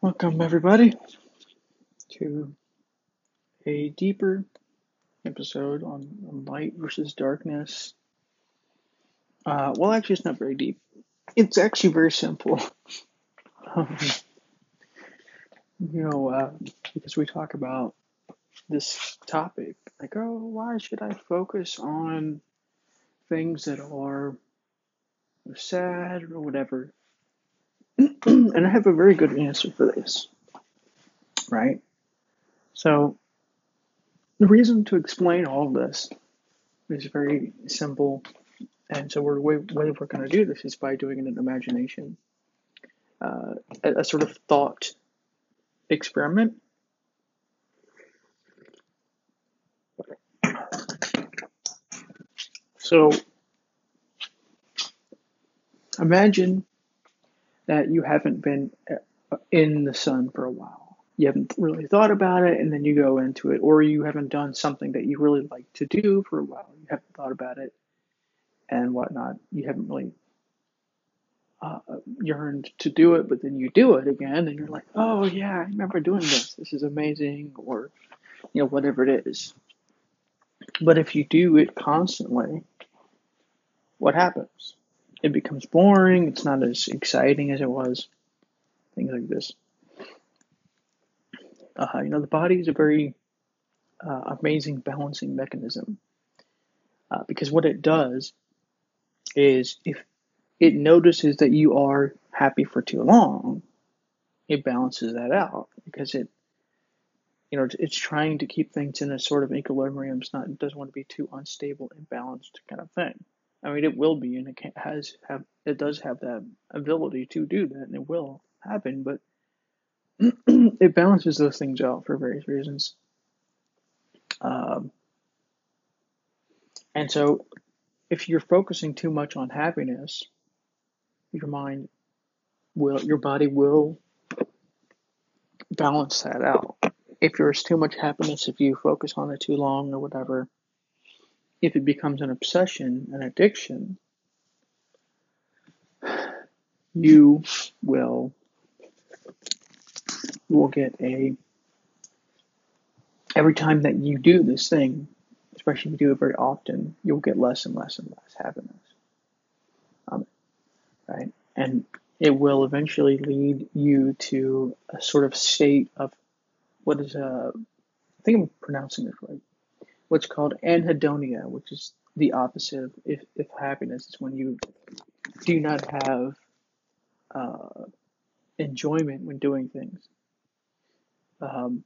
Welcome, everybody, to a deeper episode on, light versus darkness. Uh, well, actually, it's not very deep. It's actually very simple. Um, you know, uh, because we talk about this topic, like, oh, why should I focus on things that are sad or whatever? and I have a very good answer for this, right? So, the reason to explain all this is very simple. And so, we're way, way we're going to do this is by doing an imagination, uh, a, a sort of thought experiment. So, imagine that you haven't been uh, in the sun for a while. You haven't really thought about it, and then you go into it, or you haven't done something that you really like to do for a while. You haven't thought about it and whatnot. You haven't really uh, yearned to do it, but then you do it again, and you're like, oh, yeah, I remember doing this. This is amazing, or, you know, whatever it is. But if you do it constantly, what happens? It becomes boring. It's not as exciting as it was. Things like this. Uh, you know, the body is a very uh, amazing balancing mechanism uh, because what it does is if it notices that you are happy for too long, it balances that out because it, you know, it's trying to keep things in a sort of equilibrium. It's not, it doesn't want to be too unstable, imbalanced kind of thing. I mean, it will be, and it has have it does have that ability to do that, and it will happen. But it balances those things out for various reasons. Um, and so, if you're focusing too much on happiness, your mind will, your body will balance that out. If there's too much happiness, if you focus on it too long or whatever, if it becomes an obsession, an addiction, you will you will get a every time that you do this thing, especially if you do it very often, you'll get less and less and less happiness. Um, right? And it will eventually lead you to a sort of state of what is a uh, think I'm pronouncing this right what's called anhedonia, which is the opposite of if, if happiness. It's when you do not have uh, enjoyment when doing things. Um,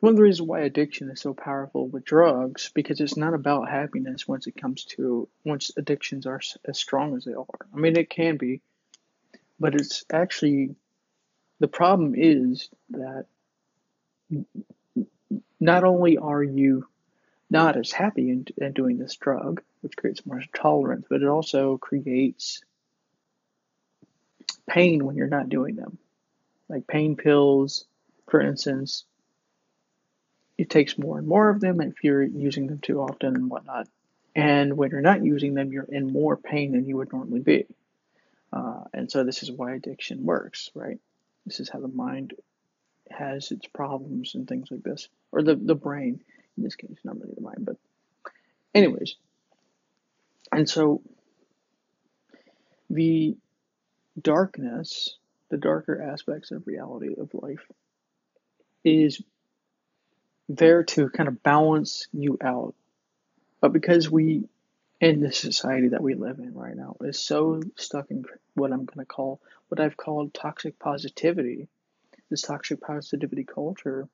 one of the reasons why addiction is so powerful with drugs because it's not about happiness once it comes to once addictions are as strong as they are. I mean, it can be, but it's actually the problem is that not only are you not as happy in, in doing this drug, which creates more tolerance, but it also creates pain when you're not doing them. Like pain pills, for instance, it takes more and more of them if you're using them too often and whatnot. And when you're not using them, you're in more pain than you would normally be. Uh, and so this is why addiction works, right? This is how the mind has its problems and things like this, or the, the brain in this case, not really the mind, but anyways. And so the darkness, the darker aspects of reality of life, is there to kind of balance you out. But because we, in the society that we live in right now, is so stuck in what I'm going to call, what I've called toxic positivity, this toxic positivity culture,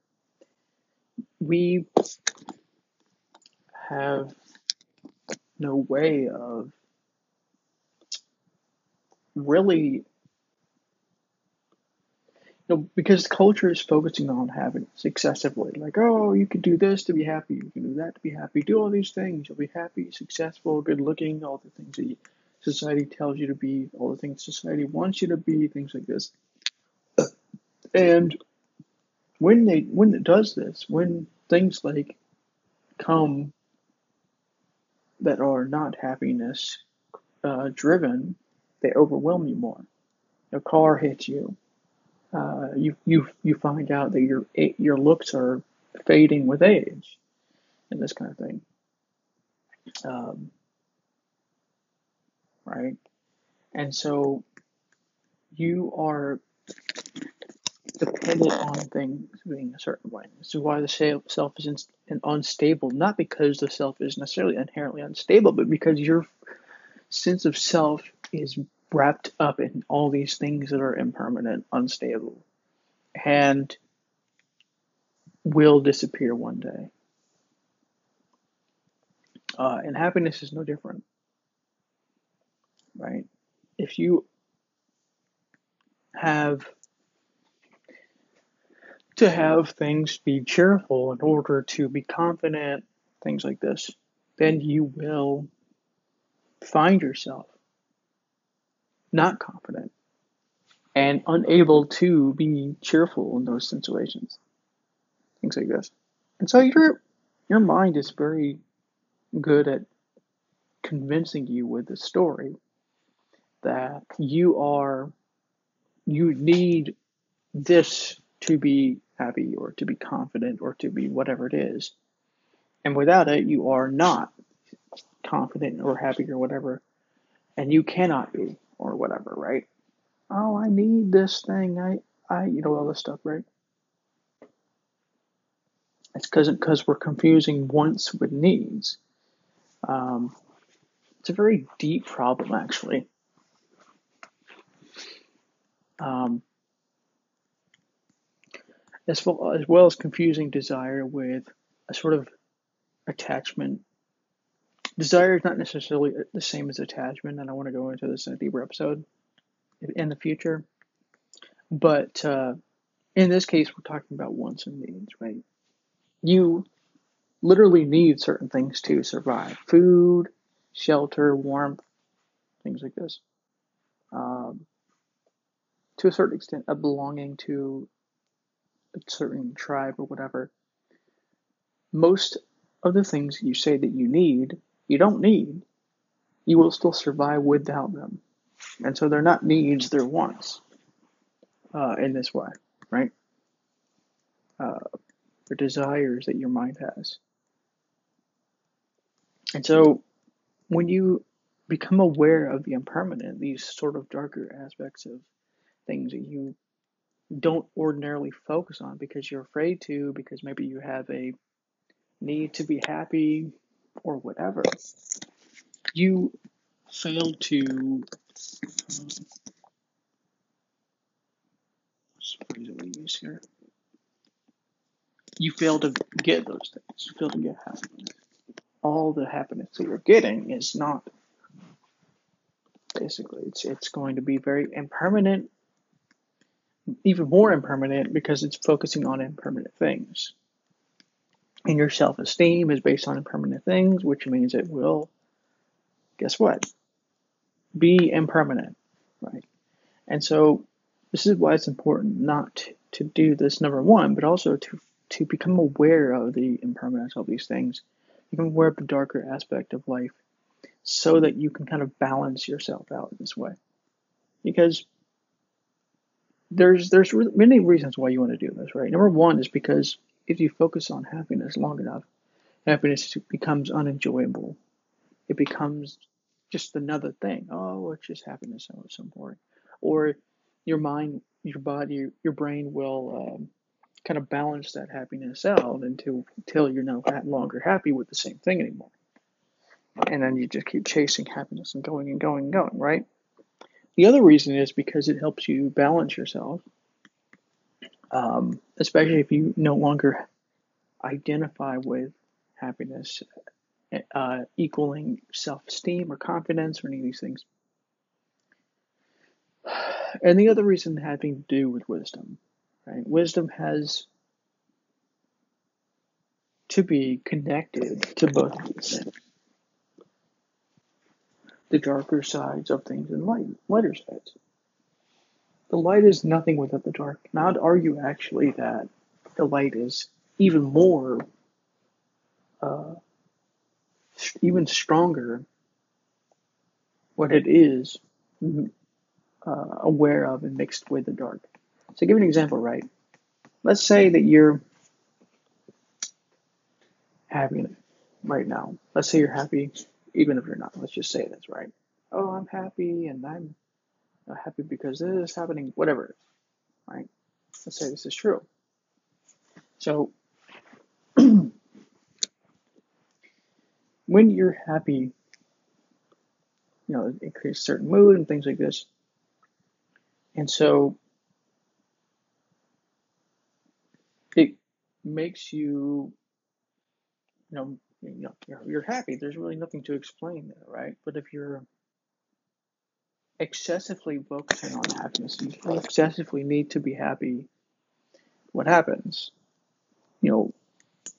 we have no way of really you know, because culture is focusing on happiness excessively. Like, oh, you can do this to be happy, you can do that to be happy, do all these things, you'll be happy, successful, good looking, all the things that society tells you to be, all the things society wants you to be, things like this. And when they when it does this, when things like come that are not happiness uh, driven, they overwhelm you more. A car hits you, uh, you you you find out that your your looks are fading with age, and this kind of thing. Um, right, and so you are dependent on things being a certain way. This is why the self is unstable, not because the self is necessarily inherently unstable, but because your sense of self is wrapped up in all these things that are impermanent, unstable, and will disappear one day. Uh, and happiness is no different, right? If you have to have things be cheerful in order to be confident, things like this, then you will find yourself not confident and unable to be cheerful in those situations. Things like this. And so your your mind is very good at convincing you with the story that you are you need this to be happy or to be confident or to be whatever it is. And without it, you are not confident or happy or whatever. And you cannot be or whatever, right? Oh, I need this thing. I, I, you know, all this stuff, right? It's because we're confusing wants with needs. Um, it's a very deep problem, actually. Um, as well, as well as confusing desire with a sort of attachment. Desire is not necessarily the same as attachment, and I want to go into this in a deeper episode in the future. But uh, in this case, we're talking about wants and needs, right? You literally need certain things to survive food, shelter, warmth, things like this. Um, to a certain extent, a belonging to a certain tribe or whatever, most of the things you say that you need, you don't need. You will still survive without them. And so they're not needs, they're wants uh, in this way, right? Uh, they're desires that your mind has. And so when you become aware of the impermanent, these sort of darker aspects of things that you don't ordinarily focus on because you're afraid to, because maybe you have a need to be happy or whatever, you fail to. Um, phrase use here. You fail to get those things. You fail to get happiness. All the happiness that you're getting is not basically it's it's going to be very impermanent even more impermanent because it's focusing on impermanent things. And your self esteem is based on impermanent things, which means it will, guess what? Be impermanent, right? And so this is why it's important not to do this number one, but also to to become aware of the impermanence of these things, become aware of the darker aspect of life, so that you can kind of balance yourself out in this way. Because there's there's many reasons why you want to do this, right? Number one is because if you focus on happiness long enough, happiness becomes unenjoyable. It becomes just another thing. Oh, it's just happiness. Oh, it's so. Or your mind, your body, your brain will um, kind of balance that happiness out until until you're no longer happy with the same thing anymore. And then you just keep chasing happiness and going and going and going, right? The other reason is because it helps you balance yourself, um, especially if you no longer identify with happiness uh, equaling self esteem or confidence or any of these things. And the other reason having to do with wisdom, right? Wisdom has to be connected to both the darker sides of things and light, lighter sides. The light is nothing without the dark. Now, I'd argue actually that the light is even more, uh, even stronger what it is uh, aware of and mixed with the dark. So, give an example, right? Let's say that you're happy right now. Let's say you're happy, even if you're not. Let's just say that's right. Oh, I'm happy, and I'm happy because this is happening, whatever, right? Let's say this is true. So, when you're happy, you know, it creates certain mood and things like this. And so it makes you, you know, you know, you're, happy. There's really nothing to explain there, right? But if you're excessively focusing on happiness, you excessively need to be happy, what happens? You know,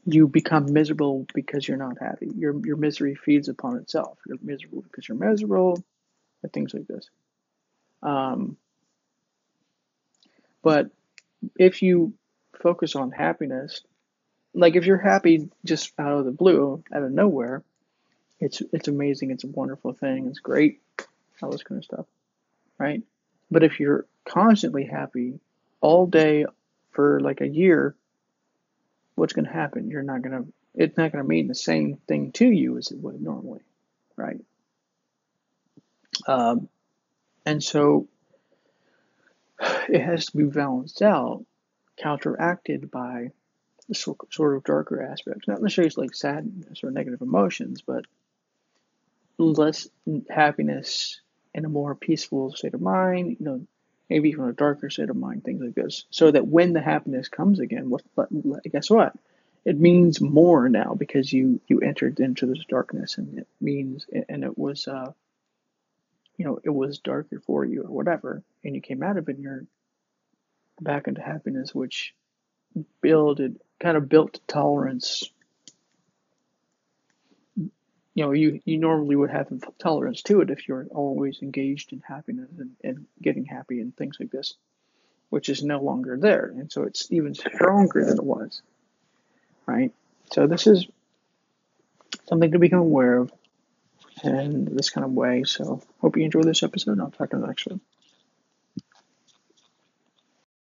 you become miserable because you're not happy. Your your misery feeds upon itself. You're miserable because you're miserable, and things like this. Um, but if you focus on happiness, like if you're happy just out of the blue, out of nowhere, it's it's amazing. It's a wonderful thing. It's great. All this kind of stuff, right? But if you're constantly happy all day for like a year, what's going to happen? You're not going to, it's not going to mean the same thing to you as it would normally, right? Um, and so it has to be balanced out, counteracted by sort of darker aspects, not necessarily like sadness or negative emotions, but less happiness and a more peaceful state of mind, you know, maybe even a darker state of mind, things like this. So that when the happiness comes again, what, guess what? It means more now because you you entered into this darkness, and it means and it was uh, you know it was darker for you or whatever, and you came out of it, and you're back into happiness, which builded kind of built tolerance you know, you, you normally would have tolerance to it if you're always engaged in happiness and, and getting happy and things like this, which is no longer there. And so it's even stronger than it was, right? So this is something to become aware of in this kind of way. So hope you enjoy this episode. I'll talk to you next one.